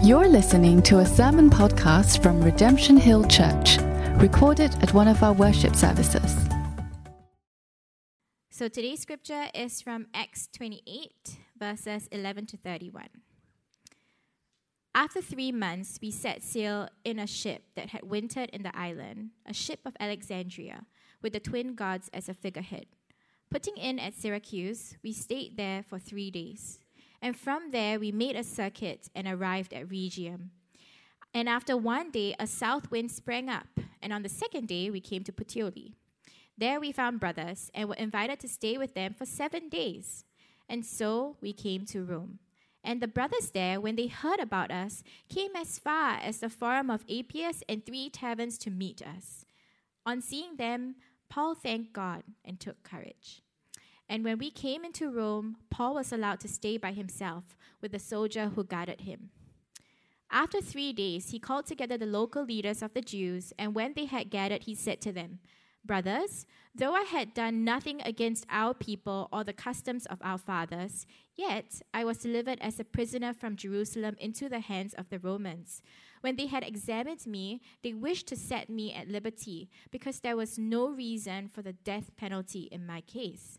You're listening to a sermon podcast from Redemption Hill Church, recorded at one of our worship services. So today's scripture is from Acts 28, verses 11 to 31. After three months, we set sail in a ship that had wintered in the island, a ship of Alexandria, with the twin gods as a figurehead. Putting in at Syracuse, we stayed there for three days. And from there, we made a circuit and arrived at Rhegium. And after one day, a south wind sprang up, and on the second day, we came to Puteoli. There we found brothers and were invited to stay with them for seven days. And so we came to Rome. And the brothers there, when they heard about us, came as far as the Forum of Appius and three taverns to meet us. On seeing them, Paul thanked God and took courage. And when we came into Rome, Paul was allowed to stay by himself with the soldier who guarded him. After three days, he called together the local leaders of the Jews, and when they had gathered, he said to them, Brothers, though I had done nothing against our people or the customs of our fathers, yet I was delivered as a prisoner from Jerusalem into the hands of the Romans. When they had examined me, they wished to set me at liberty, because there was no reason for the death penalty in my case.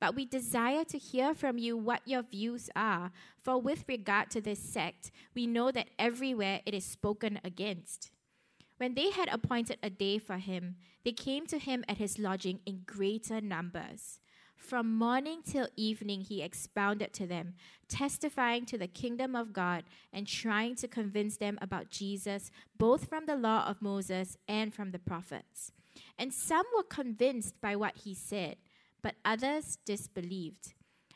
But we desire to hear from you what your views are, for with regard to this sect, we know that everywhere it is spoken against. When they had appointed a day for him, they came to him at his lodging in greater numbers. From morning till evening, he expounded to them, testifying to the kingdom of God and trying to convince them about Jesus, both from the law of Moses and from the prophets. And some were convinced by what he said, but others disbelieved.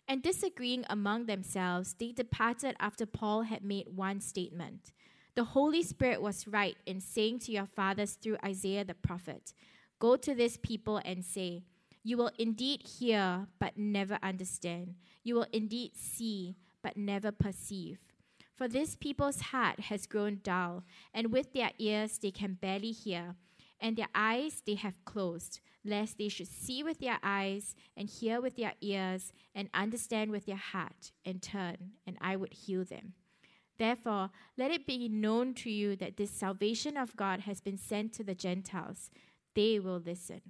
And disagreeing among themselves, they departed after Paul had made one statement. The Holy Spirit was right in saying to your fathers through Isaiah the prophet, Go to this people and say, You will indeed hear, but never understand. You will indeed see, but never perceive. For this people's heart has grown dull, and with their ears they can barely hear, and their eyes they have closed, lest they should see with their eyes, and hear with their ears, and understand with their heart, and turn, and I would heal them. Therefore, let it be known to you that this salvation of God has been sent to the Gentiles. They will listen.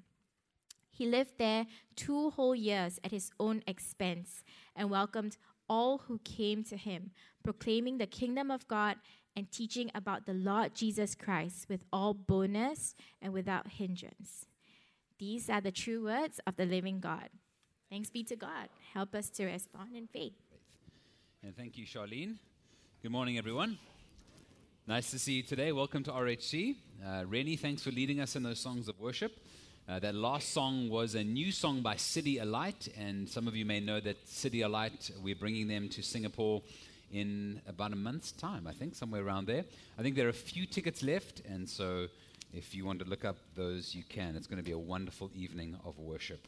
He lived there two whole years at his own expense and welcomed all who came to him, proclaiming the kingdom of God and teaching about the Lord Jesus Christ with all boldness and without hindrance. These are the true words of the living God. Thanks be to God. Help us to respond in faith. And thank you, Charlene. Good morning, everyone. Nice to see you today. Welcome to RHC. Uh, Rennie, thanks for leading us in those songs of worship. Uh, that last song was a new song by CityAlight, and some of you may know that CityAlight, we're bringing them to Singapore in about a month's time, I think, somewhere around there. I think there are a few tickets left, and so if you want to look up those, you can. It's going to be a wonderful evening of worship.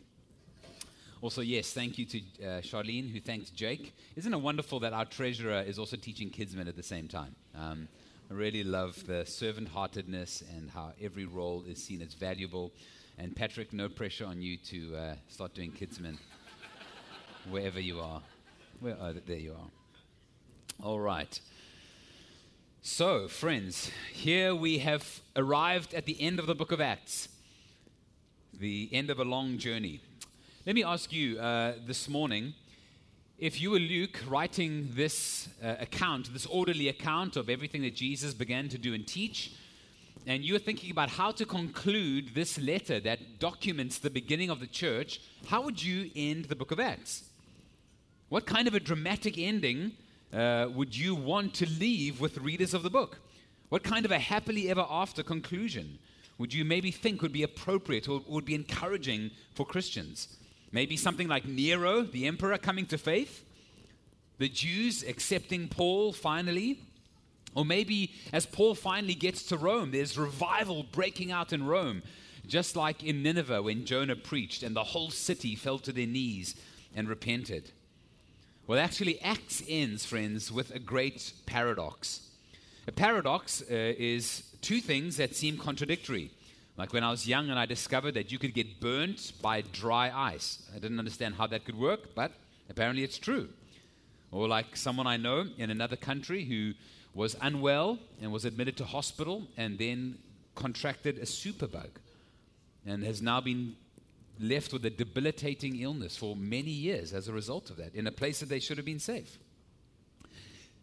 Also, yes, thank you to uh, Charlene, who thanks Jake. Isn't it wonderful that our treasurer is also teaching Kidsmen at the same time? Um, I really love the servant heartedness and how every role is seen as valuable. And Patrick, no pressure on you to uh, start doing Kidsmen wherever you are. Where, oh, there you are. All right. So, friends, here we have arrived at the end of the book of Acts, the end of a long journey. Let me ask you uh, this morning if you were Luke writing this uh, account, this orderly account of everything that Jesus began to do and teach, and you were thinking about how to conclude this letter that documents the beginning of the church, how would you end the book of Acts? What kind of a dramatic ending uh, would you want to leave with readers of the book? What kind of a happily ever after conclusion would you maybe think would be appropriate or would be encouraging for Christians? Maybe something like Nero, the emperor, coming to faith, the Jews accepting Paul finally, Or maybe as Paul finally gets to Rome, there's revival breaking out in Rome, just like in Nineveh when Jonah preached and the whole city fell to their knees and repented. Well, actually, Acts ends, friends, with a great paradox. A paradox uh, is two things that seem contradictory. Like when I was young and I discovered that you could get burnt by dry ice. I didn't understand how that could work, but apparently it's true. Or like someone I know in another country who was unwell and was admitted to hospital and then contracted a superbug and has now been left with a debilitating illness for many years as a result of that in a place that they should have been safe.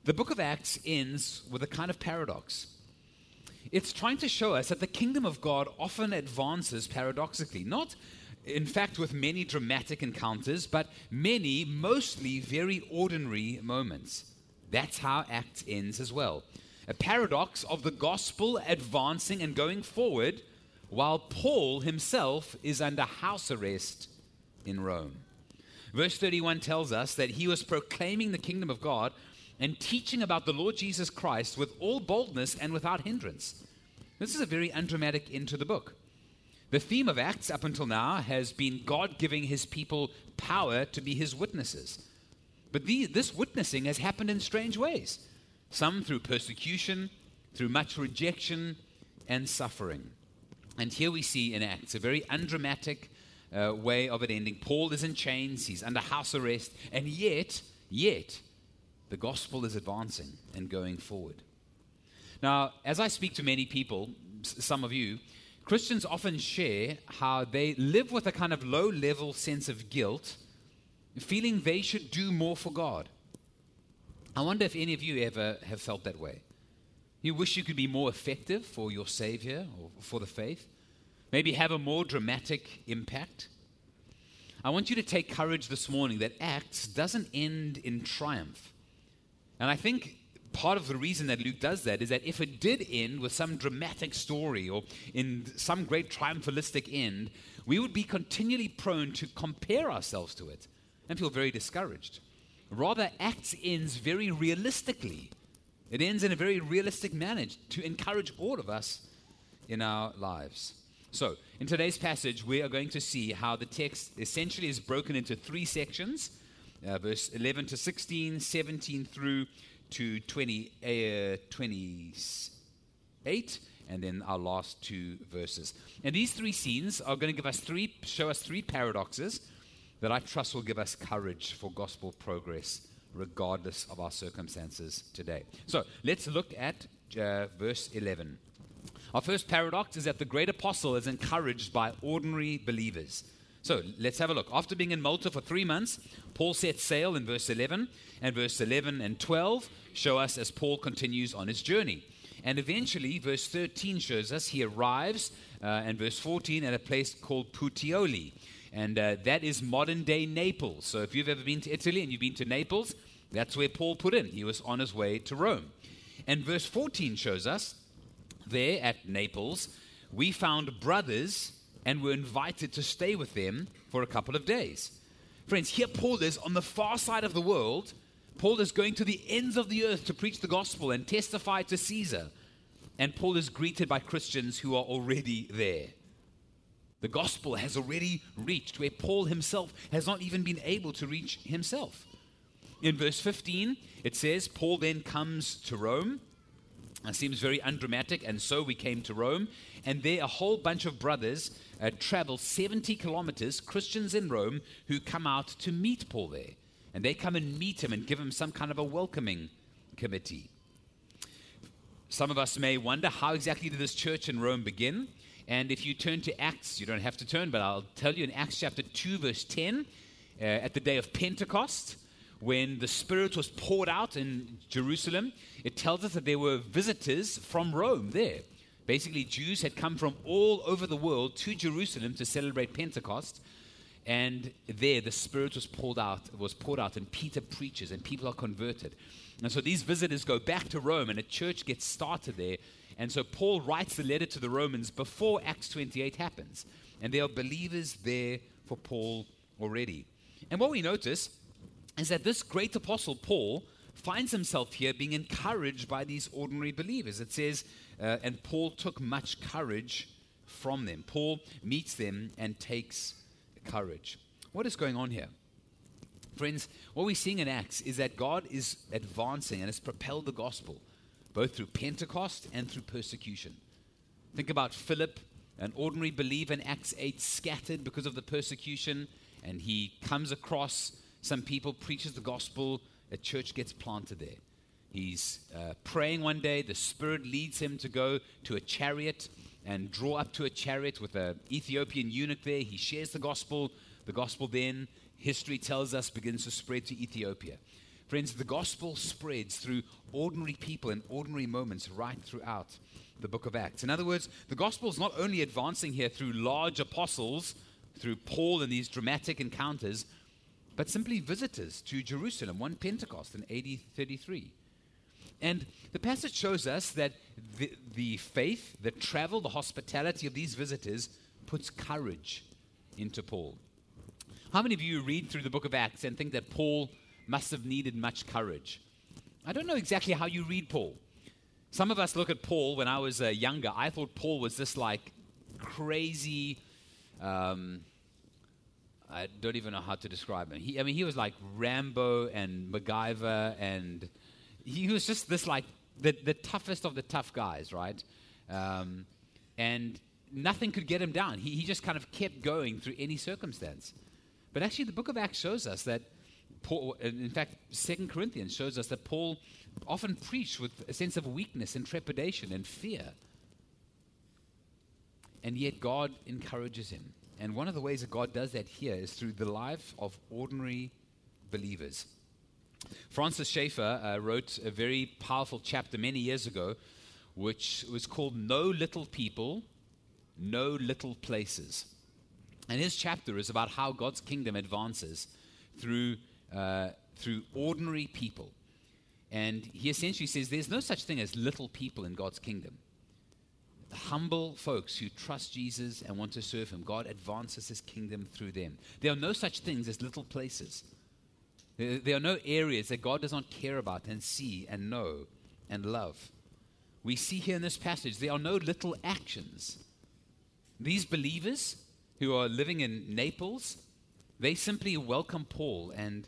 The book of Acts ends with a kind of paradox. It's trying to show us that the kingdom of God often advances paradoxically, not in fact with many dramatic encounters, but many, mostly very ordinary moments. That's how Acts ends as well. A paradox of the gospel advancing and going forward while Paul himself is under house arrest in Rome. Verse 31 tells us that he was proclaiming the kingdom of God and teaching about the Lord Jesus Christ with all boldness and without hindrance. This is a very undramatic end to the book. The theme of Acts up until now has been God giving his people power to be his witnesses. But the, this witnessing has happened in strange ways, some through persecution, through much rejection and suffering. And here we see in Acts a very undramatic uh, way of it ending. Paul is in chains, he's under house arrest, and yet, yet, the gospel is advancing and going forward. Now, as I speak to many people, some of you, Christians often share how they live with a kind of low level sense of guilt, feeling they should do more for God. I wonder if any of you ever have felt that way. You wish you could be more effective for your Savior or for the faith, maybe have a more dramatic impact. I want you to take courage this morning that Acts doesn't end in triumph. And I think part of the reason that Luke does that is that if it did end with some dramatic story or in some great triumphalistic end, we would be continually prone to compare ourselves to it and feel very discouraged. Rather, Acts ends very realistically. It ends in a very realistic manner to encourage all of us in our lives. So, in today's passage, we are going to see how the text essentially is broken into three sections uh, verse 11 to 16, 17 through to 20, uh, 28, and then our last two verses. And these three scenes are going to give us three, show us three paradoxes that I trust will give us courage for gospel progress regardless of our circumstances today. So let's look at uh, verse 11. Our first paradox is that the great apostle is encouraged by ordinary believers. So let's have a look. After being in Malta for three months, Paul sets sail in verse 11, and verse 11 and 12 show us as Paul continues on his journey. And eventually, verse 13 shows us he arrives, uh, and verse 14 at a place called Puteoli. And uh, that is modern day Naples. So if you've ever been to Italy and you've been to Naples, that's where Paul put in. He was on his way to Rome. And verse 14 shows us there at Naples, we found brothers and were invited to stay with them for a couple of days. Friends, here Paul is on the far side of the world. Paul is going to the ends of the earth to preach the gospel and testify to Caesar. And Paul is greeted by Christians who are already there. The gospel has already reached where Paul himself has not even been able to reach himself. In verse 15, it says, Paul then comes to Rome. It seems very undramatic, and so we came to Rome. And there, a whole bunch of brothers uh, travel 70 kilometers, Christians in Rome, who come out to meet Paul there. And they come and meet him and give him some kind of a welcoming committee. Some of us may wonder how exactly did this church in Rome begin? And if you turn to Acts, you don't have to turn, but I'll tell you in Acts chapter 2, verse 10, uh, at the day of Pentecost, when the Spirit was poured out in Jerusalem, it tells us that there were visitors from Rome there. Basically, Jews had come from all over the world to Jerusalem to celebrate Pentecost. And there the Spirit was poured out, was poured out, and Peter preaches, and people are converted. And so these visitors go back to Rome, and a church gets started there. And so Paul writes the letter to the Romans before Acts 28 happens. And there are believers there for Paul already. And what we notice is that this great apostle Paul finds himself here being encouraged by these ordinary believers. It says, uh, and Paul took much courage from them. Paul meets them and takes courage. What is going on here? Friends, what we're seeing in Acts is that God is advancing and has propelled the gospel both through Pentecost and through persecution. Think about Philip, an ordinary believer in Acts 8, scattered because of the persecution, and he comes across some people, preaches the gospel, a church gets planted there. He's uh, praying one day, the Spirit leads him to go to a chariot and draw up to a chariot with an Ethiopian eunuch there. He shares the gospel. The gospel then, history tells us, begins to spread to Ethiopia. Friends, the gospel spreads through ordinary people and ordinary moments right throughout the book of Acts. In other words, the gospel is not only advancing here through large apostles, through Paul and these dramatic encounters, but simply visitors to Jerusalem, one Pentecost in AD 33. And the passage shows us that the, the faith, the travel, the hospitality of these visitors puts courage into Paul. How many of you read through the book of Acts and think that Paul must have needed much courage? I don't know exactly how you read Paul. Some of us look at Paul when I was uh, younger. I thought Paul was this like crazy. Um, I don't even know how to describe him. He, I mean, he was like Rambo and MacGyver and he was just this like the, the toughest of the tough guys, right? Um, and nothing could get him down. He, he just kind of kept going through any circumstance. But actually, the book of Acts shows us that Paul, in fact, Second Corinthians shows us that Paul often preached with a sense of weakness and trepidation and fear. And yet, God encourages him. And one of the ways that God does that here is through the life of ordinary believers. Francis Schaeffer uh, wrote a very powerful chapter many years ago, which was called No Little People, No Little Places. And his chapter is about how God's kingdom advances through, uh, through ordinary people. And he essentially says there's no such thing as little people in God's kingdom. Humble folks who trust Jesus and want to serve him, God advances his kingdom through them. There are no such things as little places. There are no areas that God does not care about and see and know and love. We see here in this passage there are no little actions. These believers who are living in Naples, they simply welcome Paul, and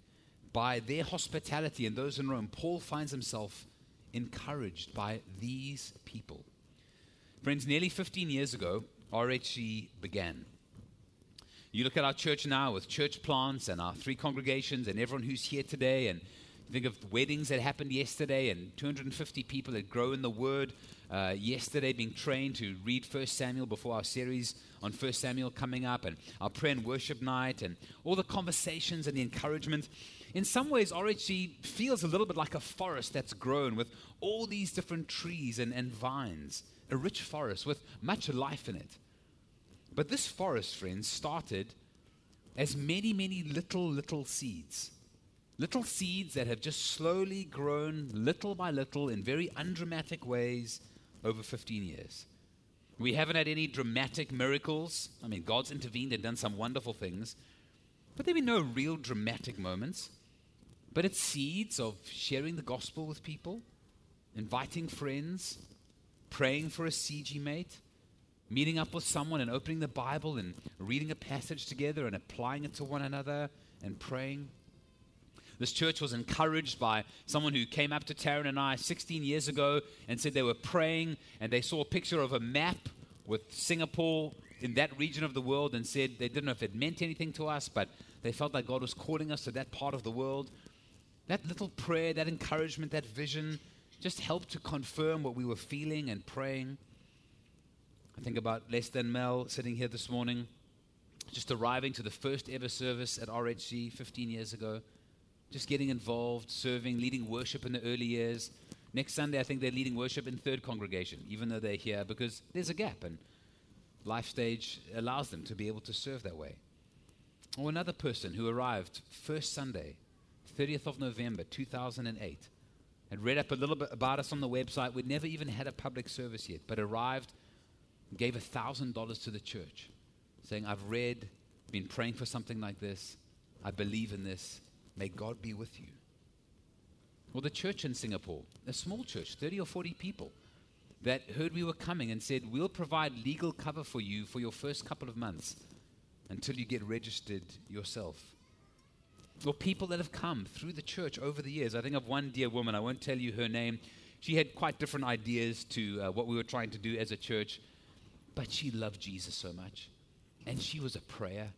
by their hospitality and those in Rome, Paul finds himself encouraged by these people. Friends, nearly 15 years ago, RHC began. You look at our church now with church plants and our three congregations and everyone who's here today, and think of weddings that happened yesterday and 250 people that grow in the Word. Uh, yesterday, being trained to read First Samuel before our series on First Samuel coming up, and our prayer and worship night, and all the conversations and the encouragement. In some ways, RHC feels a little bit like a forest that's grown with all these different trees and, and vines, a rich forest with much life in it. But this forest, friends, started as many, many little, little seeds. Little seeds that have just slowly grown, little by little, in very undramatic ways over 15 years. We haven't had any dramatic miracles. I mean, God's intervened and done some wonderful things, but there have been no real dramatic moments. But it's seeds of sharing the gospel with people, inviting friends, praying for a CG mate, meeting up with someone and opening the Bible and reading a passage together and applying it to one another and praying. This church was encouraged by someone who came up to Taryn and I 16 years ago and said they were praying and they saw a picture of a map with Singapore in that region of the world and said they didn't know if it meant anything to us, but they felt like God was calling us to that part of the world. That little prayer, that encouragement, that vision just helped to confirm what we were feeling and praying. I think about Les and Mel sitting here this morning, just arriving to the first ever service at RHC 15 years ago, just getting involved, serving, leading worship in the early years. Next Sunday, I think they're leading worship in third congregation, even though they're here, because there's a gap and life stage allows them to be able to serve that way. Or another person who arrived first Sunday, 30th of November, 2008, had read up a little bit about us on the website. We'd never even had a public service yet, but arrived gave $1,000 to the church, saying, I've read, been praying for something like this. I believe in this. May God be with you. Well, the church in Singapore, a small church, 30 or 40 people, that heard we were coming and said, We'll provide legal cover for you for your first couple of months until you get registered yourself. Or people that have come through the church over the years. I think of one dear woman, I won't tell you her name. She had quite different ideas to uh, what we were trying to do as a church, but she loved Jesus so much. And she was a prayer.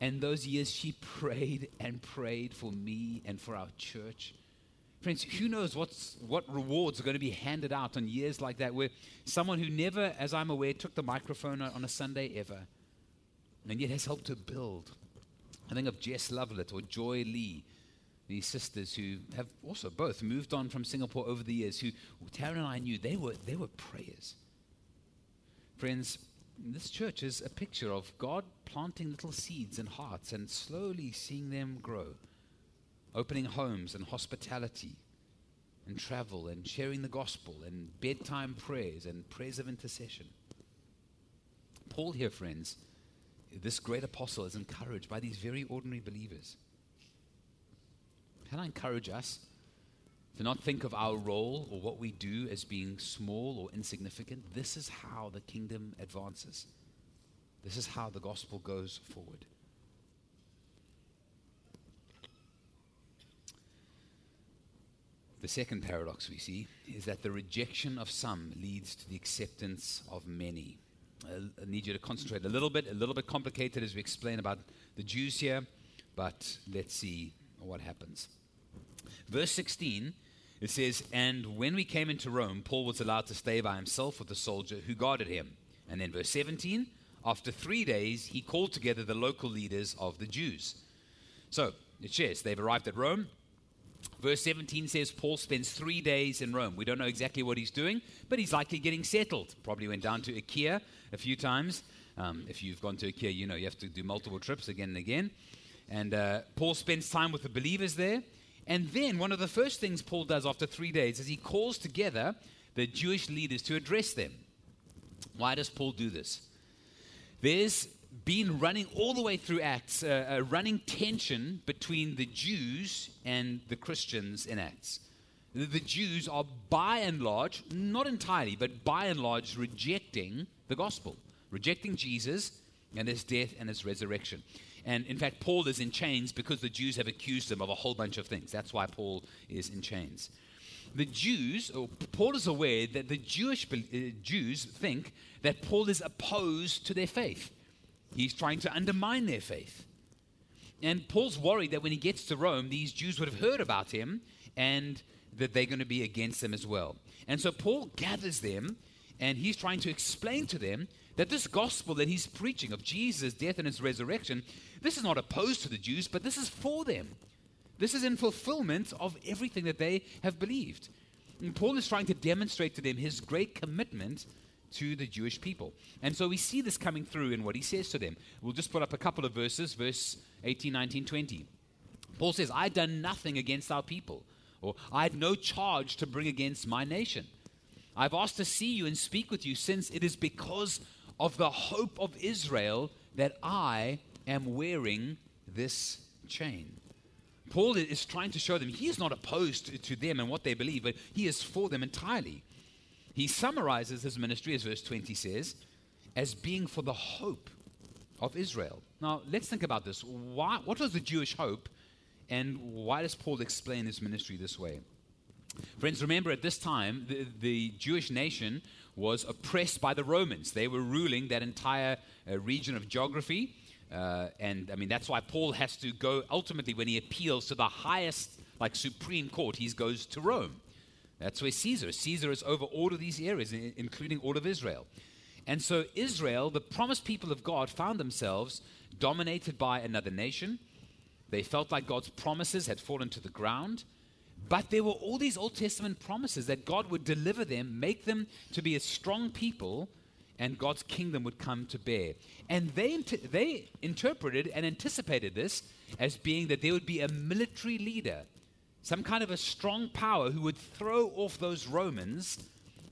And those years she prayed and prayed for me and for our church. Friends, who knows what's, what rewards are going to be handed out on years like that, where someone who never, as I'm aware, took the microphone on a Sunday ever, and yet has helped to build. I think of Jess Lovelet or Joy Lee, these sisters who have also both moved on from Singapore over the years, who Taryn and I knew they were, they were prayers. Friends, this church is a picture of God planting little seeds in hearts and slowly seeing them grow, opening homes and hospitality and travel and sharing the gospel and bedtime prayers and prayers of intercession. Paul here, friends, this great apostle is encouraged by these very ordinary believers. Can I encourage us to not think of our role or what we do as being small or insignificant? This is how the kingdom advances. This is how the gospel goes forward. The second paradox we see is that the rejection of some leads to the acceptance of many. I need you to concentrate a little bit, a little bit complicated as we explain about the Jews here, but let's see what happens. Verse 16, it says, And when we came into Rome, Paul was allowed to stay by himself with the soldier who guarded him. And then verse 17, after three days, he called together the local leaders of the Jews. So it says they've arrived at Rome. Verse 17 says Paul spends three days in Rome. We don't know exactly what he's doing, but he's likely getting settled. Probably went down to IKEA a few times. Um, if you've gone to IKEA, you know you have to do multiple trips again and again. And uh, Paul spends time with the believers there. And then one of the first things Paul does after three days is he calls together the Jewish leaders to address them. Why does Paul do this? There's been running all the way through Acts, uh, a running tension between the Jews and the Christians in Acts. The, the Jews are by and large, not entirely, but by and large, rejecting the gospel, rejecting Jesus and his death and his resurrection. And in fact, Paul is in chains because the Jews have accused him of a whole bunch of things. That's why Paul is in chains. The Jews, or Paul is aware that the Jewish uh, Jews think that Paul is opposed to their faith. He's trying to undermine their faith. And Paul's worried that when he gets to Rome, these Jews would have heard about him and that they're going to be against him as well. And so Paul gathers them and he's trying to explain to them that this gospel that he's preaching of Jesus' death and his resurrection, this is not opposed to the Jews, but this is for them. This is in fulfillment of everything that they have believed. And Paul is trying to demonstrate to them his great commitment to the Jewish people. And so we see this coming through in what he says to them. We'll just put up a couple of verses, verse 18, 19, 20. Paul says, I done nothing against our people, or I had no charge to bring against my nation. I've asked to see you and speak with you, since it is because of the hope of Israel that I am wearing this chain. Paul is trying to show them he is not opposed to them and what they believe, but he is for them entirely. He summarizes his ministry, as verse 20 says, as being for the hope of Israel. Now, let's think about this. Why, what was the Jewish hope, and why does Paul explain his ministry this way? Friends, remember at this time, the, the Jewish nation was oppressed by the Romans. They were ruling that entire uh, region of geography. Uh, and I mean, that's why Paul has to go ultimately when he appeals to the highest, like Supreme Court, he goes to Rome. That's where Caesar. Caesar is over all of these areas, including all of Israel. And so Israel, the promised people of God, found themselves dominated by another nation. They felt like God's promises had fallen to the ground. But there were all these Old Testament promises that God would deliver them, make them to be a strong people, and God's kingdom would come to bear. And they, they interpreted and anticipated this as being that there would be a military leader some kind of a strong power who would throw off those Romans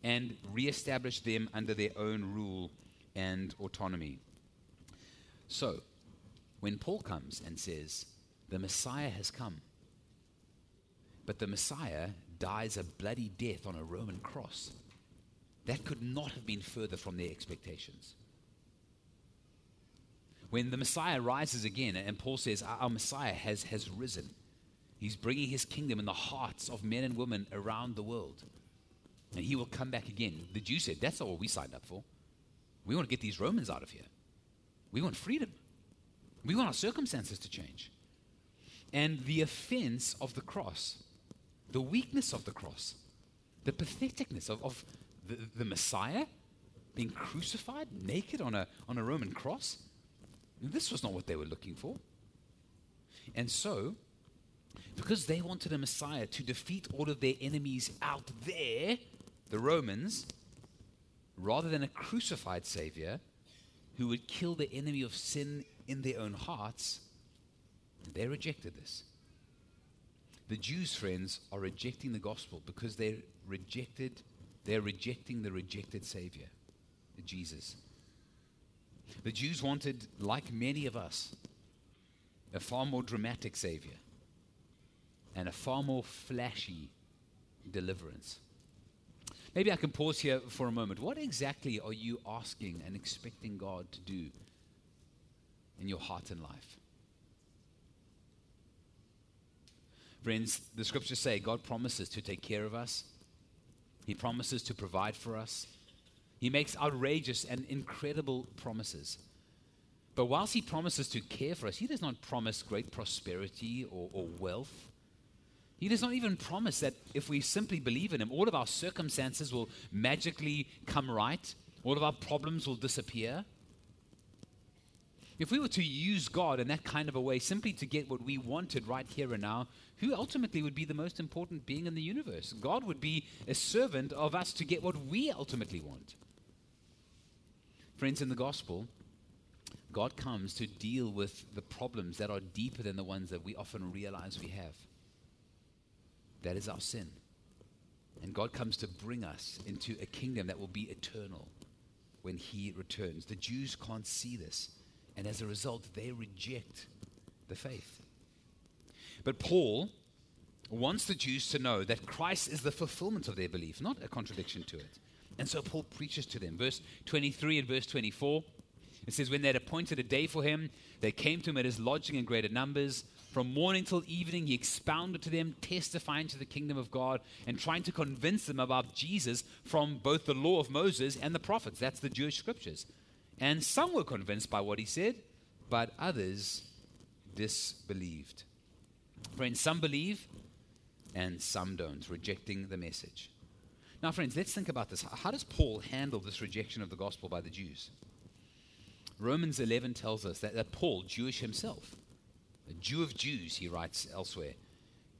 and reestablish them under their own rule and autonomy. So, when Paul comes and says, The Messiah has come, but the Messiah dies a bloody death on a Roman cross. That could not have been further from their expectations. When the Messiah rises again, and Paul says, Our Messiah has, has risen, he's bringing his kingdom in the hearts of men and women around the world. And he will come back again. The Jews said, That's not what we signed up for. We want to get these Romans out of here. We want freedom. We want our circumstances to change. And the offense of the cross, the weakness of the cross, the patheticness of, of the, the Messiah being crucified naked on a, on a Roman cross, this was not what they were looking for. And so, because they wanted a Messiah to defeat all of their enemies out there, the Romans, rather than a crucified Savior who would kill the enemy of sin in their own hearts, they rejected this. The Jews, friends, are rejecting the gospel because they rejected, they're rejecting the rejected Savior, Jesus. The Jews wanted, like many of us, a far more dramatic Savior and a far more flashy deliverance. Maybe I can pause here for a moment. What exactly are you asking and expecting God to do in your heart and life? Friends, the scriptures say God promises to take care of us, He promises to provide for us. He makes outrageous and incredible promises. But whilst He promises to care for us, He does not promise great prosperity or, or wealth. He does not even promise that if we simply believe in Him, all of our circumstances will magically come right, all of our problems will disappear. If we were to use God in that kind of a way simply to get what we wanted right here and now, who ultimately would be the most important being in the universe? God would be a servant of us to get what we ultimately want. Friends, in the gospel, God comes to deal with the problems that are deeper than the ones that we often realize we have. That is our sin. And God comes to bring us into a kingdom that will be eternal when He returns. The Jews can't see this. And as a result, they reject the faith. But Paul wants the Jews to know that Christ is the fulfillment of their belief, not a contradiction to it. And so Paul preaches to them. Verse 23 and verse 24, it says, When they had appointed a day for him, they came to him at his lodging in greater numbers. From morning till evening, he expounded to them, testifying to the kingdom of God and trying to convince them about Jesus from both the law of Moses and the prophets. That's the Jewish scriptures. And some were convinced by what he said, but others disbelieved. Friends, some believe and some don't, rejecting the message. Now, friends, let's think about this. How does Paul handle this rejection of the gospel by the Jews? Romans 11 tells us that, that Paul, Jewish himself, a Jew of Jews, he writes elsewhere,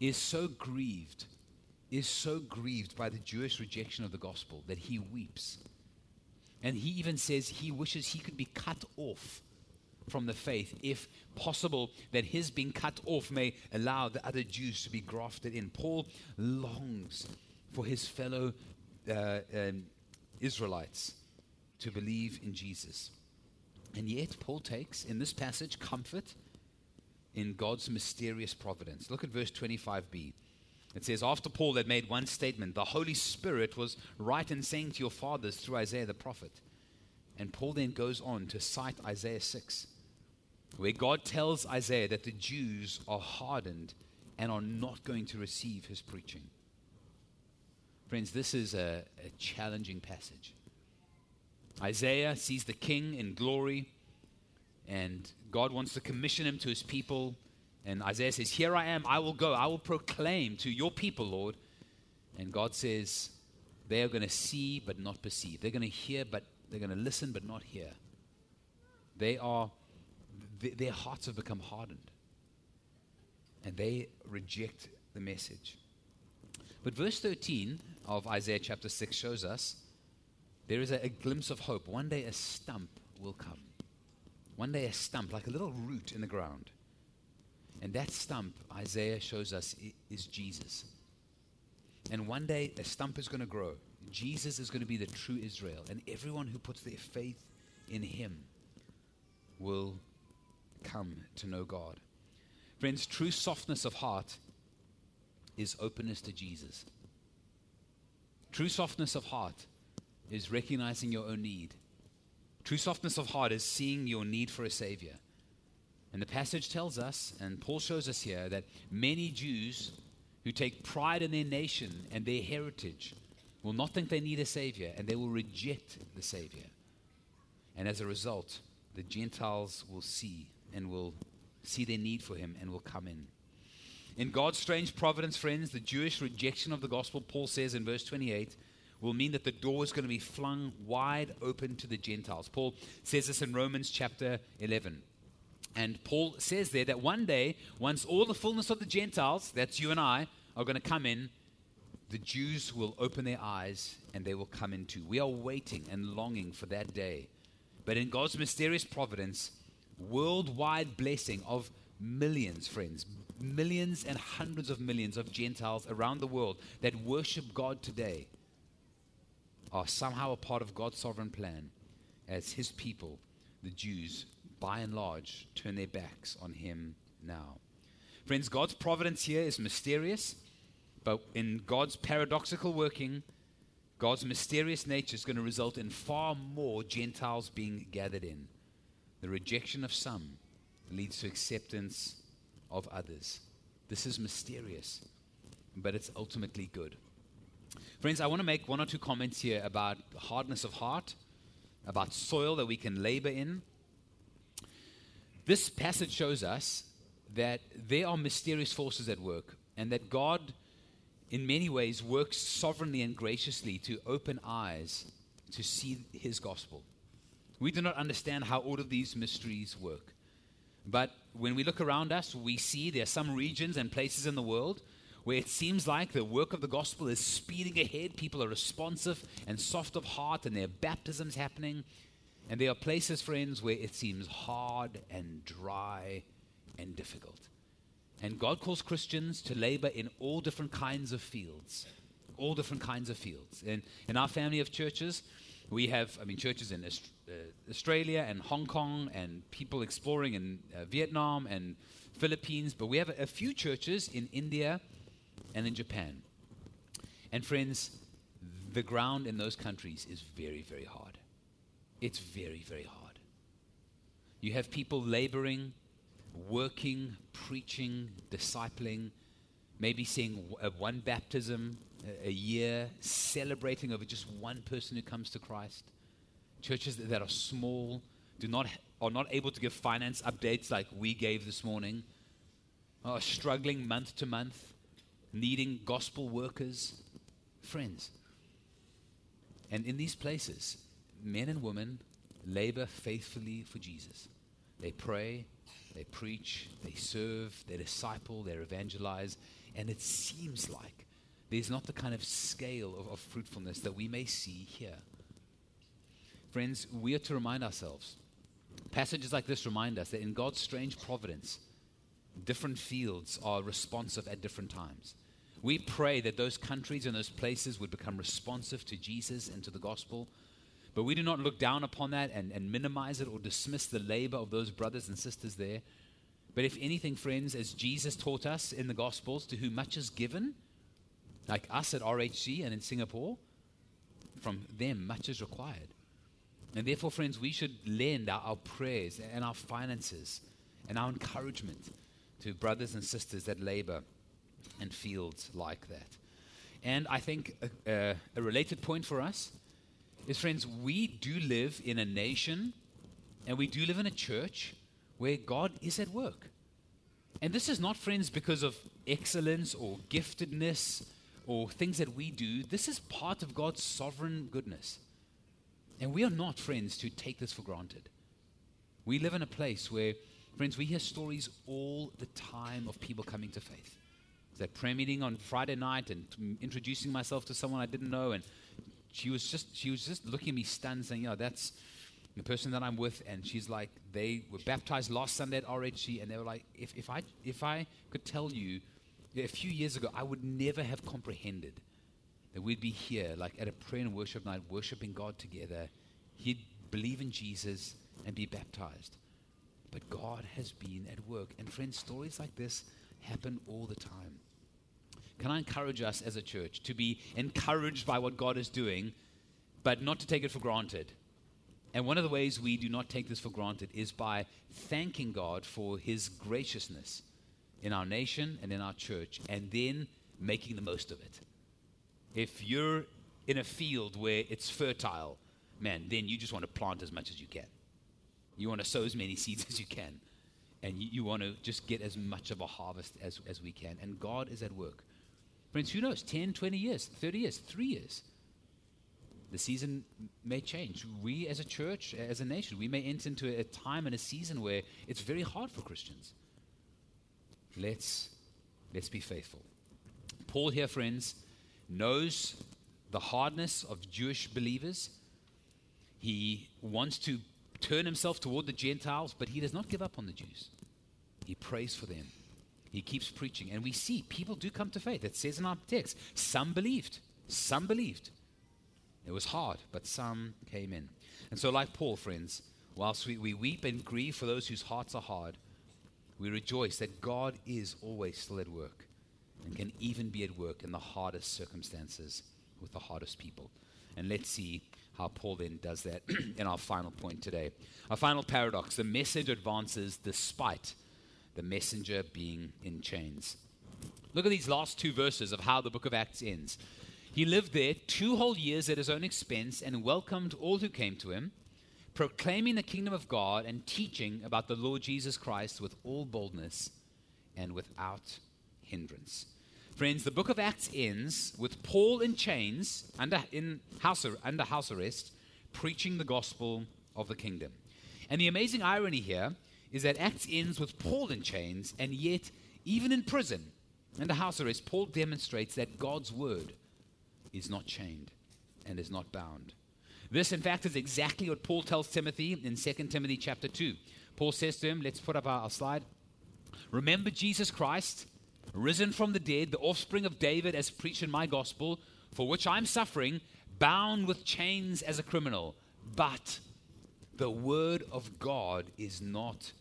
is so grieved, is so grieved by the Jewish rejection of the gospel that he weeps. And he even says he wishes he could be cut off from the faith, if possible, that his being cut off may allow the other Jews to be grafted in. Paul longs for his fellow uh, um, Israelites to believe in Jesus. And yet, Paul takes in this passage comfort in God's mysterious providence. Look at verse 25b. It says, After Paul had made one statement, the Holy Spirit was right in saying to your fathers through Isaiah the prophet. And Paul then goes on to cite Isaiah 6, where God tells Isaiah that the Jews are hardened and are not going to receive his preaching. Friends, this is a, a challenging passage. Isaiah sees the king in glory, and God wants to commission him to his people. And Isaiah says, Here I am, I will go, I will proclaim to your people, Lord. And God says, They are going to see but not perceive. They're going to hear, but they're going to listen but not hear. They are, th- their hearts have become hardened. And they reject the message. But verse 13 of Isaiah chapter 6 shows us there is a, a glimpse of hope. One day a stump will come. One day a stump, like a little root in the ground. And that stump, Isaiah shows us, is Jesus. And one day a stump is going to grow. Jesus is going to be the true Israel. And everyone who puts their faith in him will come to know God. Friends, true softness of heart is openness to Jesus. True softness of heart is recognizing your own need. True softness of heart is seeing your need for a Savior. And the passage tells us, and Paul shows us here, that many Jews who take pride in their nation and their heritage will not think they need a Savior, and they will reject the Savior. And as a result, the Gentiles will see and will see their need for Him and will come in. In God's strange providence, friends, the Jewish rejection of the gospel, Paul says in verse 28, will mean that the door is going to be flung wide open to the Gentiles. Paul says this in Romans chapter 11. And Paul says there that one day, once all the fullness of the Gentiles, that's you and I, are going to come in, the Jews will open their eyes and they will come in too. We are waiting and longing for that day. But in God's mysterious providence, worldwide blessing of millions, friends, millions and hundreds of millions of Gentiles around the world that worship God today are somehow a part of God's sovereign plan as His people, the Jews, by and large, turn their backs on him now. Friends, God's providence here is mysterious, but in God's paradoxical working, God's mysterious nature is going to result in far more Gentiles being gathered in. The rejection of some leads to acceptance of others. This is mysterious, but it's ultimately good. Friends, I want to make one or two comments here about hardness of heart, about soil that we can labor in, this passage shows us that there are mysterious forces at work and that God, in many ways, works sovereignly and graciously to open eyes to see his gospel. We do not understand how all of these mysteries work. But when we look around us, we see there are some regions and places in the world where it seems like the work of the gospel is speeding ahead. People are responsive and soft of heart, and there are baptisms happening. And there are places, friends, where it seems hard and dry and difficult. And God calls Christians to labor in all different kinds of fields. All different kinds of fields. And in our family of churches, we have, I mean, churches in uh, Australia and Hong Kong and people exploring in uh, Vietnam and Philippines, but we have a few churches in India and in Japan. And friends, the ground in those countries is very, very hard. It's very, very hard. You have people laboring, working, preaching, discipling, maybe seeing uh, one baptism a, year, celebrating over just one person who comes to Christ. Churches that are small, do not are not able to give finance updates like we gave this morning, are struggling month to month, needing gospel workers, friends. And in these places, men and women labor faithfully for Jesus. They pray, they preach, they serve, they disciple, they evangelize, and it seems like there's not the kind of scale of, of fruitfulness that we may see here. Friends, we are to remind ourselves. Passages like this remind us that in God's strange providence, different fields are responsive at different times. We pray that those countries and those places would become responsive to Jesus and to the gospel but we do not look down upon that and, and minimize it or dismiss the labor of those brothers and sisters there. But if anything, friends, as Jesus taught us in the Gospels, to whom much is given, like us at RHC and in Singapore, from them much is required. And therefore, friends, we should lend our, our prayers and our finances and our encouragement to brothers and sisters that labor in fields like that. And I think a, a, a related point for us is, friends, we do live in a nation and we do live in a church where God is at work. And this is not, friends, because of excellence or giftedness or things that we do. This is part of God's sovereign goodness. And we are not, friends, to take this for granted. We live in a place where, friends, we hear stories all the time of people coming to faith. That prayer meeting on Friday night and introducing myself to someone I didn't know and she was just she was just looking at me stunned, saying, "Yeah, that's the person that I'm with." And she's like, "They were baptized last Sunday at RHC, and they were like, if if I if I could tell you, a few years ago, I would never have comprehended that we'd be here, like at a prayer and worship night, worshiping God together. He'd believe in Jesus and be baptized." But God has been at work. And friends, stories like this happen all the time. can I encourage us as a church to be encouraged by what God is doing, but not to take it for granted? And one of the ways we do not take this for granted is by thanking God for his graciousness in our nation and in our church, and then making the most of it. If you're in a field where it's fertile, man, then you just want to plant as much as you can. You want to sow as many seeds as you can. And you, you want to just get as much of a harvest as, as we can. And God is at work. Friends, who knows? 10, 20 years, 30 years, three years. The season may change. We as a church, as a nation, we may enter into a time and a season where it's very hard for Christians. Let's, let's be faithful. Paul here, friends, knows the hardness of Jewish believers. He wants to turn himself toward the Gentiles, but he does not give up on the Jews. He prays for them. He keeps preaching. And we see people do come to faith. It says in our text some believed. Some believed. It was hard, but some came in. And so, like Paul, friends, whilst we, we weep and grieve for those whose hearts are hard, we rejoice that God is always still at work and can even be at work in the hardest circumstances with the hardest people. And let's see how Paul then does that in our final point today. Our final paradox the message advances despite the messenger being in chains. Look at these last two verses of how the book of Acts ends. He lived there two whole years at his own expense and welcomed all who came to him proclaiming the kingdom of God and teaching about the Lord Jesus Christ with all boldness and without hindrance. Friends, the book of Acts ends with Paul in chains, under, in house, under house arrest, preaching the gospel of the kingdom. And the amazing irony here is that Acts ends with Paul in chains, and yet, even in prison, under house arrest, Paul demonstrates that God's word is not chained and is not bound. This, in fact, is exactly what Paul tells Timothy in 2 Timothy chapter 2. Paul says to him, let's put up our, our slide. Remember Jesus Christ, risen from the dead, the offspring of David, as preached in my gospel, for which I'm suffering, bound with chains as a criminal. But the word of God is not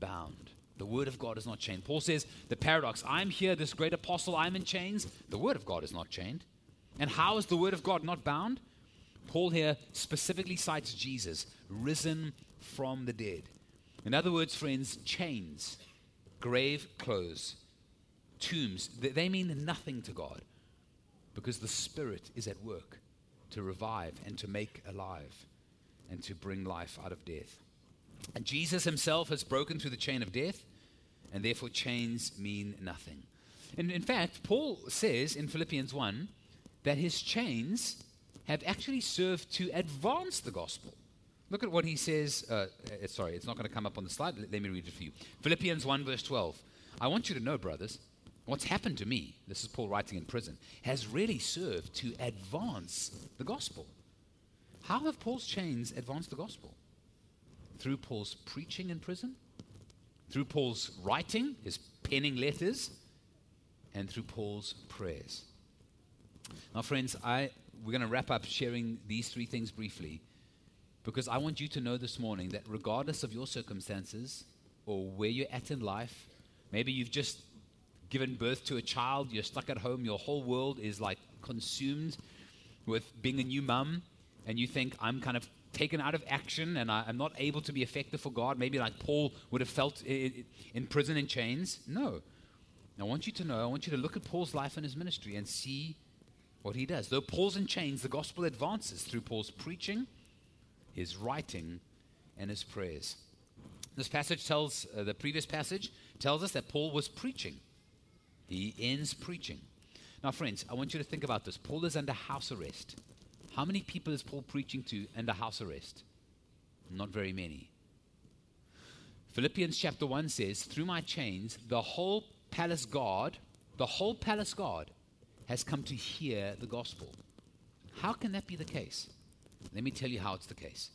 bound. The word of God is not chained. Paul says the paradox I'm here, this great apostle, I'm in chains. The word of God is not chained. And how is the word of God not bound? Paul here specifically cites Jesus, risen from the dead. In other words, friends, chains, grave clothes, tombs, they mean nothing to God because the Spirit is at work to revive and to make alive and to bring life out of death. And Jesus himself has broken through the chain of death, and therefore chains mean nothing. And in fact, Paul says in Philippians 1 that his chains have actually served to advance the gospel. Look at what he says. Uh, uh sorry, it's not going to come up on the slide. Let, let me read it for you. Philippians 1, verse 12. I want you to know, brothers, what's happened to me, this is Paul writing in prison, has really served to advance the gospel. How have Paul's chains advanced the gospel? Through Paul's preaching in prison, through Paul's writing, his penning letters, and through Paul's prayers. Now, friends, I we're going to wrap up sharing these three things briefly because I want you to know this morning that regardless of your circumstances or where you're at in life, maybe you've just given birth to a child, you're stuck at home, your whole world is like consumed with being a new mum, and you think, I'm kind of taken out of action and I, am not able to be effective for God, maybe like Paul would have felt in prison in chains. No. I want you to know, I want you to look at Paul's life and his ministry and see what he does. Though Paul's in chains, the gospel advances through Paul's preaching, his writing, and his prayers. This passage tells, uh, the previous passage tells us that Paul was preaching. He ends preaching. Now, friends, I want you to think about this. Paul is under house arrest. How many people is Paul preaching to under house arrest? Not very many. Philippians chapter 1 says, Through my chains, the whole palace guard, the whole palace guard has come to hear the gospel. How can that be the case? Let me tell you how it's the case.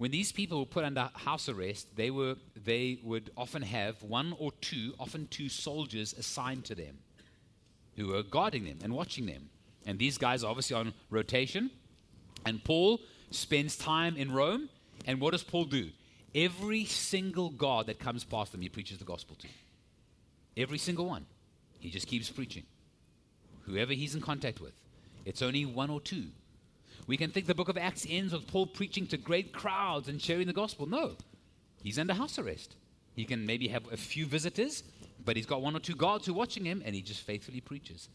When these people were put under house arrest, they, were, they would often have one or two, often two soldiers assigned to them who were guarding them and watching them. And these guys are obviously on rotation. And Paul spends time in Rome. And what does Paul do? Every single guard that comes past them, he preaches the gospel to. Every single one. He just keeps preaching. whoever he's in contact with. It's only one or two. We can think the book of Acts ends with Paul preaching to great crowds and sharing the gospel. No, he's under house arrest. He can maybe have a few visitors, but he's got one or two guards who are watching him, and he just faithfully preaches.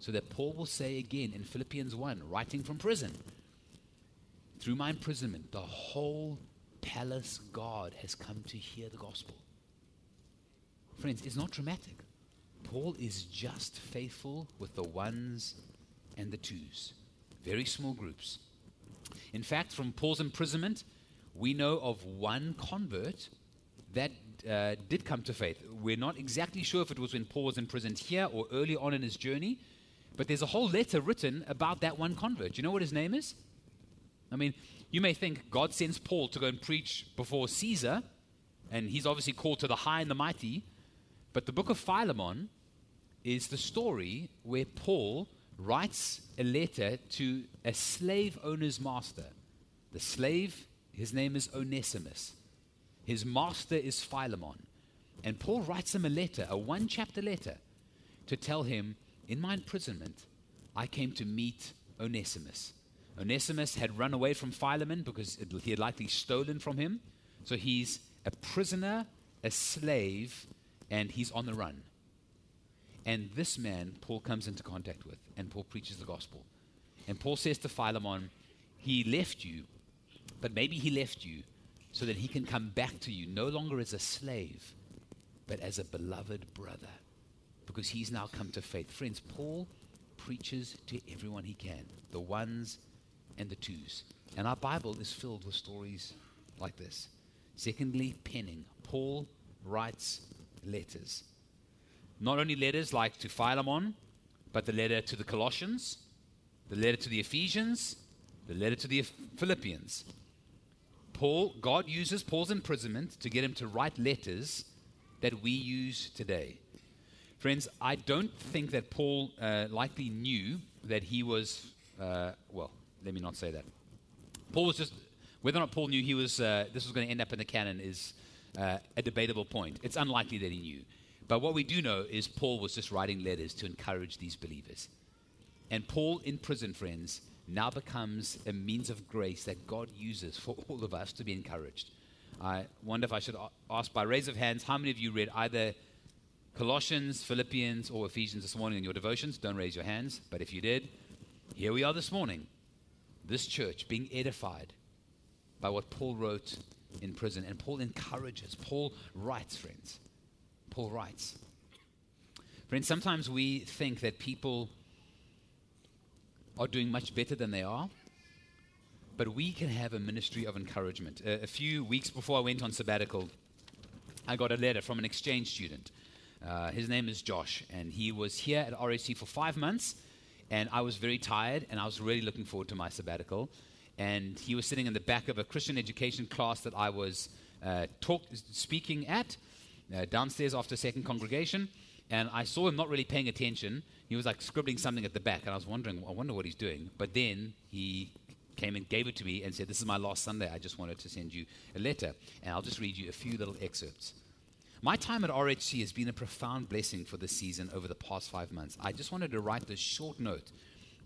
So that Paul will say again in Philippians 1, writing from prison, through my imprisonment, the whole palace guard has come to hear the gospel. Friends, it's not dramatic. Paul is just faithful with the ones and the twos, very small groups. In fact, from Paul's imprisonment, we know of one convert that uh, did come to faith. We're not exactly sure if it was when Paul was imprisoned here or early on in his journey, but there's a whole letter written about that one convert. Do you know what his name is? I mean, you may think God sends Paul to go and preach before Caesar, and he's obviously called to the high and the mighty. But the book of Philemon is the story where Paul writes a letter to a slave owner's master. The slave, his name is Onesimus. His master is Philemon. And Paul writes him a letter, a one chapter letter, to tell him, In my imprisonment, I came to meet Onesimus. Onesimus had run away from Philemon because he had likely stolen from him. So he's a prisoner, a slave, and he's on the run. And this man, Paul comes into contact with, and Paul preaches the gospel. And Paul says to Philemon, He left you, but maybe he left you so that he can come back to you, no longer as a slave, but as a beloved brother, because he's now come to faith. Friends, Paul preaches to everyone he can, the ones and the twos. And our Bible is filled with stories like this. Secondly, penning. Paul writes letters. Not only letters like to Philemon, but the letter to the Colossians, the letter to the Ephesians, the letter to the Philippians. Paul, God uses Paul's imprisonment to get him to write letters that we use today. Friends, I don't think that Paul uh, likely knew that he was, uh, well, let me not say that. Paul was just, whether or not Paul knew he was, uh, this was going to end up in the canon is uh, a debatable point. It's unlikely that he knew. But what we do know is Paul was just writing letters to encourage these believers. And Paul in prison, friends, now becomes a means of grace that God uses for all of us to be encouraged. I wonder if I should ask by raise of hands how many of you read either Colossians, Philippians, or Ephesians this morning in your devotions? Don't raise your hands, but if you did, here we are this morning this church being edified by what Paul wrote in prison. And Paul encourages, Paul writes, friends. Paul writes. Friends, sometimes we think that people are doing much better than they are, but we can have a ministry of encouragement. a few weeks before I went on sabbatical, I got a letter from an exchange student. Uh, his name is Josh, and he was here at RHC for five months and I was very tired, and I was really looking forward to my sabbatical. And he was sitting in the back of a Christian education class that I was uh, talk, speaking at uh, downstairs after second congregation. And I saw him not really paying attention. He was like scribbling something at the back, and I was wondering, I wonder what he's doing. But then he came and gave it to me and said, This is my last Sunday. I just wanted to send you a letter. And I'll just read you a few little excerpts. My time at RHC has been a profound blessing for this season over the past five months. I just wanted to write this short note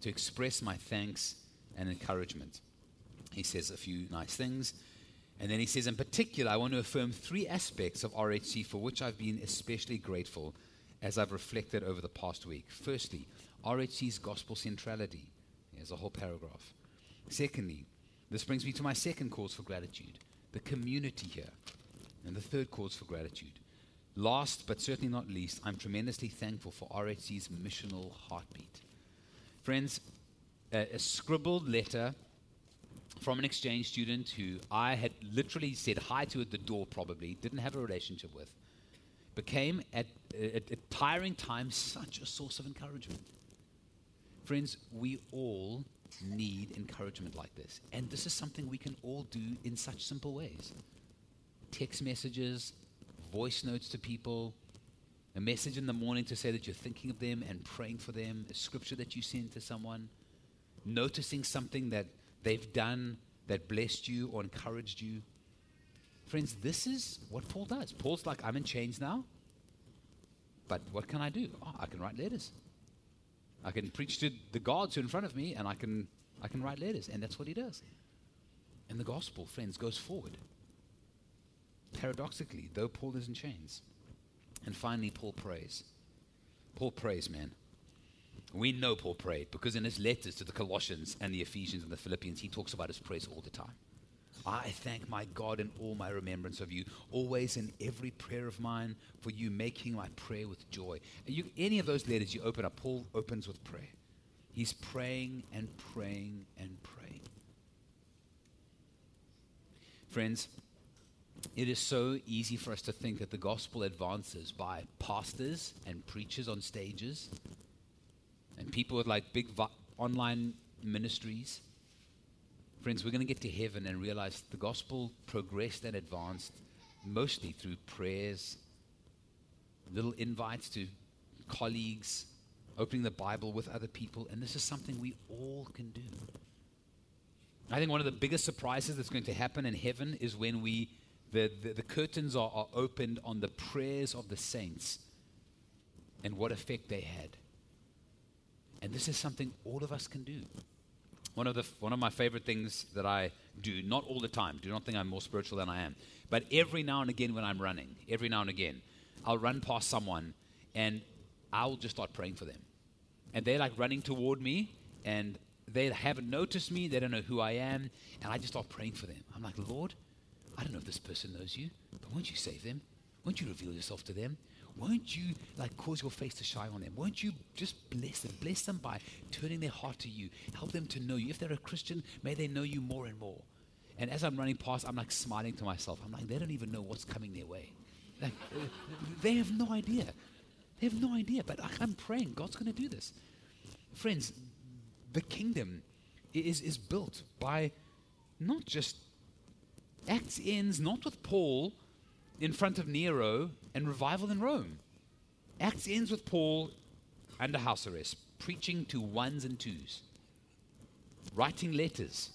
to express my thanks and encouragement. He says a few nice things. And then he says, in particular, I want to affirm three aspects of RHC for which I've been especially grateful as I've reflected over the past week. Firstly, RHC's gospel centrality. There's a whole paragraph. Secondly, this brings me to my second cause for gratitude the community here. And the third cause for gratitude Last but certainly not least, I'm tremendously thankful for RHC's missional heartbeat. Friends, a, a scribbled letter from an exchange student who I had literally said hi to at the door, probably, didn't have a relationship with, became at, at, at tiring times such a source of encouragement. Friends, we all need encouragement like this. And this is something we can all do in such simple ways text messages, voice notes to people, a message in the morning to say that you're thinking of them and praying for them, a scripture that you send to someone, noticing something that they've done that blessed you or encouraged you. Friends, this is what Paul does. Paul's like, I'm in chains now, but what can I do? Oh, I can write letters. I can preach to the gods who are in front of me, and I can, I can write letters. And that's what he does. And the gospel, friends, goes forward. Paradoxically, though Paul is in chains. And finally, Paul prays. Paul prays, man. We know Paul prayed because in his letters to the Colossians and the Ephesians and the Philippians, he talks about his prayers all the time. I thank my God in all my remembrance of you, always in every prayer of mine, for you making my prayer with joy. You, any of those letters you open up, Paul opens with prayer. He's praying and praying and praying. Friends, it is so easy for us to think that the gospel advances by pastors and preachers on stages and people with like big online ministries. Friends, we're going to get to heaven and realize the gospel progressed and advanced mostly through prayers, little invites to colleagues, opening the Bible with other people, and this is something we all can do. I think one of the biggest surprises that's going to happen in heaven is when we the, the, the curtains are, are opened on the prayers of the saints and what effect they had. And this is something all of us can do. One of, the, one of my favorite things that I do, not all the time, do not think I'm more spiritual than I am, but every now and again when I'm running, every now and again, I'll run past someone and I'll just start praying for them. And they're like running toward me and they haven't noticed me, they don't know who I am, and I just start praying for them. I'm like, Lord, I don't know if this person knows you, but won't you save them? Won't you reveal yourself to them? Won't you like cause your face to shine on them? Won't you just bless them? Bless them by turning their heart to you. Help them to know you. If they're a Christian, may they know you more and more. And as I'm running past, I'm like smiling to myself. I'm like, they don't even know what's coming their way. Like, they have no idea. They have no idea. But I'm praying God's going to do this. Friends, the kingdom is, is built by not just Acts ends not with Paul in front of Nero and revival in Rome. Acts ends with Paul under house arrest, preaching to ones and twos, writing letters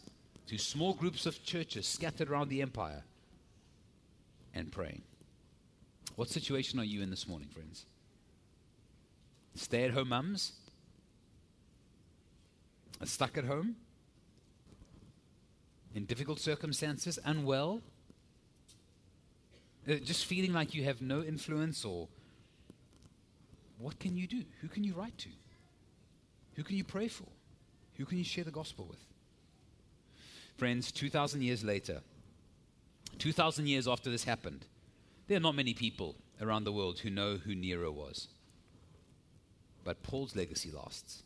to small groups of churches scattered around the empire, and praying. What situation are you in this morning, friends? Stay at home mums? Stuck at home? in difficult circumstances, unwell, Uh, just feeling like you have no influence or what can you do? Who can you write to? Who can you pray for? Who can you share the gospel with? Friends, 2,000 years later, 2,000 years after this happened, there are not many people around the world who know who Nero was. But Paul's legacy lasts.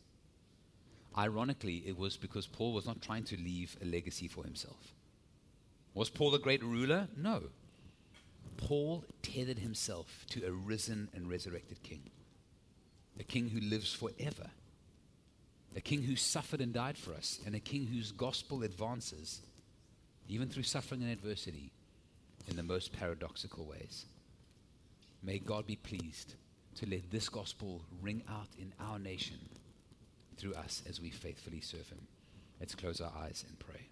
Ironically, it was because Paul was not trying to leave a legacy for himself. Was Paul a great ruler? No. Paul tethered himself to a risen and resurrected king, a king who lives forever, a king who suffered and died for us, and a king whose gospel advances, even through suffering and adversity, in the most paradoxical ways. May God be pleased to let this gospel ring out in our nation through us as we faithfully serve Him. Let's close our eyes and pray.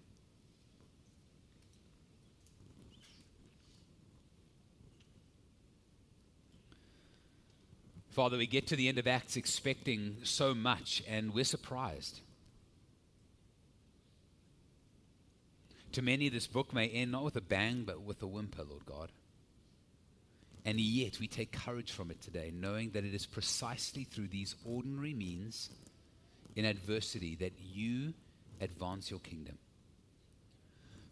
Father, we get to the end of Acts expecting so much, and we're surprised. To many, this book may end not with a bang, but with a whimper, Lord God. And yet, we take courage from it today, knowing that it is precisely through these ordinary means in adversity that you advance your kingdom.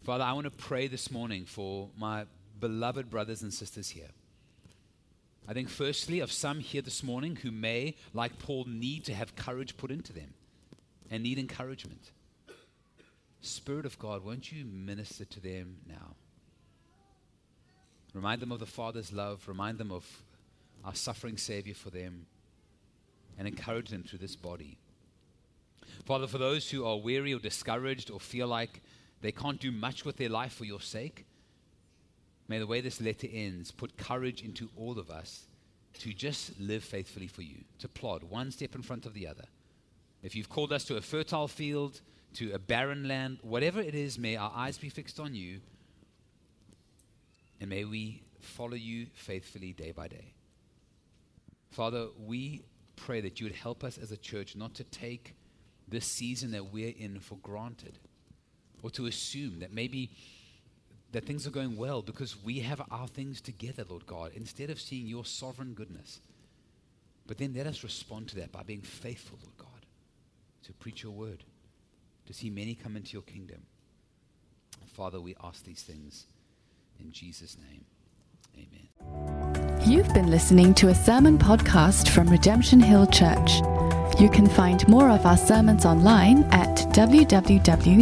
Father, I want to pray this morning for my beloved brothers and sisters here. I think, firstly, of some here this morning who may, like Paul, need to have courage put into them and need encouragement. Spirit of God, won't you minister to them now? Remind them of the Father's love, remind them of our suffering Savior for them, and encourage them through this body. Father, for those who are weary or discouraged or feel like they can't do much with their life for your sake, may the way this letter ends put courage into all of us to just live faithfully for you, to plod one step in front of the other. If you've called us to a fertile field, to a barren land, whatever it is, may our eyes be fixed on you, and may we follow you faithfully day by day. Father, we pray that you would help us as a church not to take this season that we're in for granted or to assume that maybe that things are going well because we have our things together, Lord God, instead of seeing your sovereign goodness. But then let us respond to that by being faithful, Lord God, to preach your word, to see many come into your kingdom. Father, we ask these things in Jesus' name. Amen. You've been listening to a sermon podcast from Redemption Hill Church. You can find more of our sermons online at www.rhc.org.sg.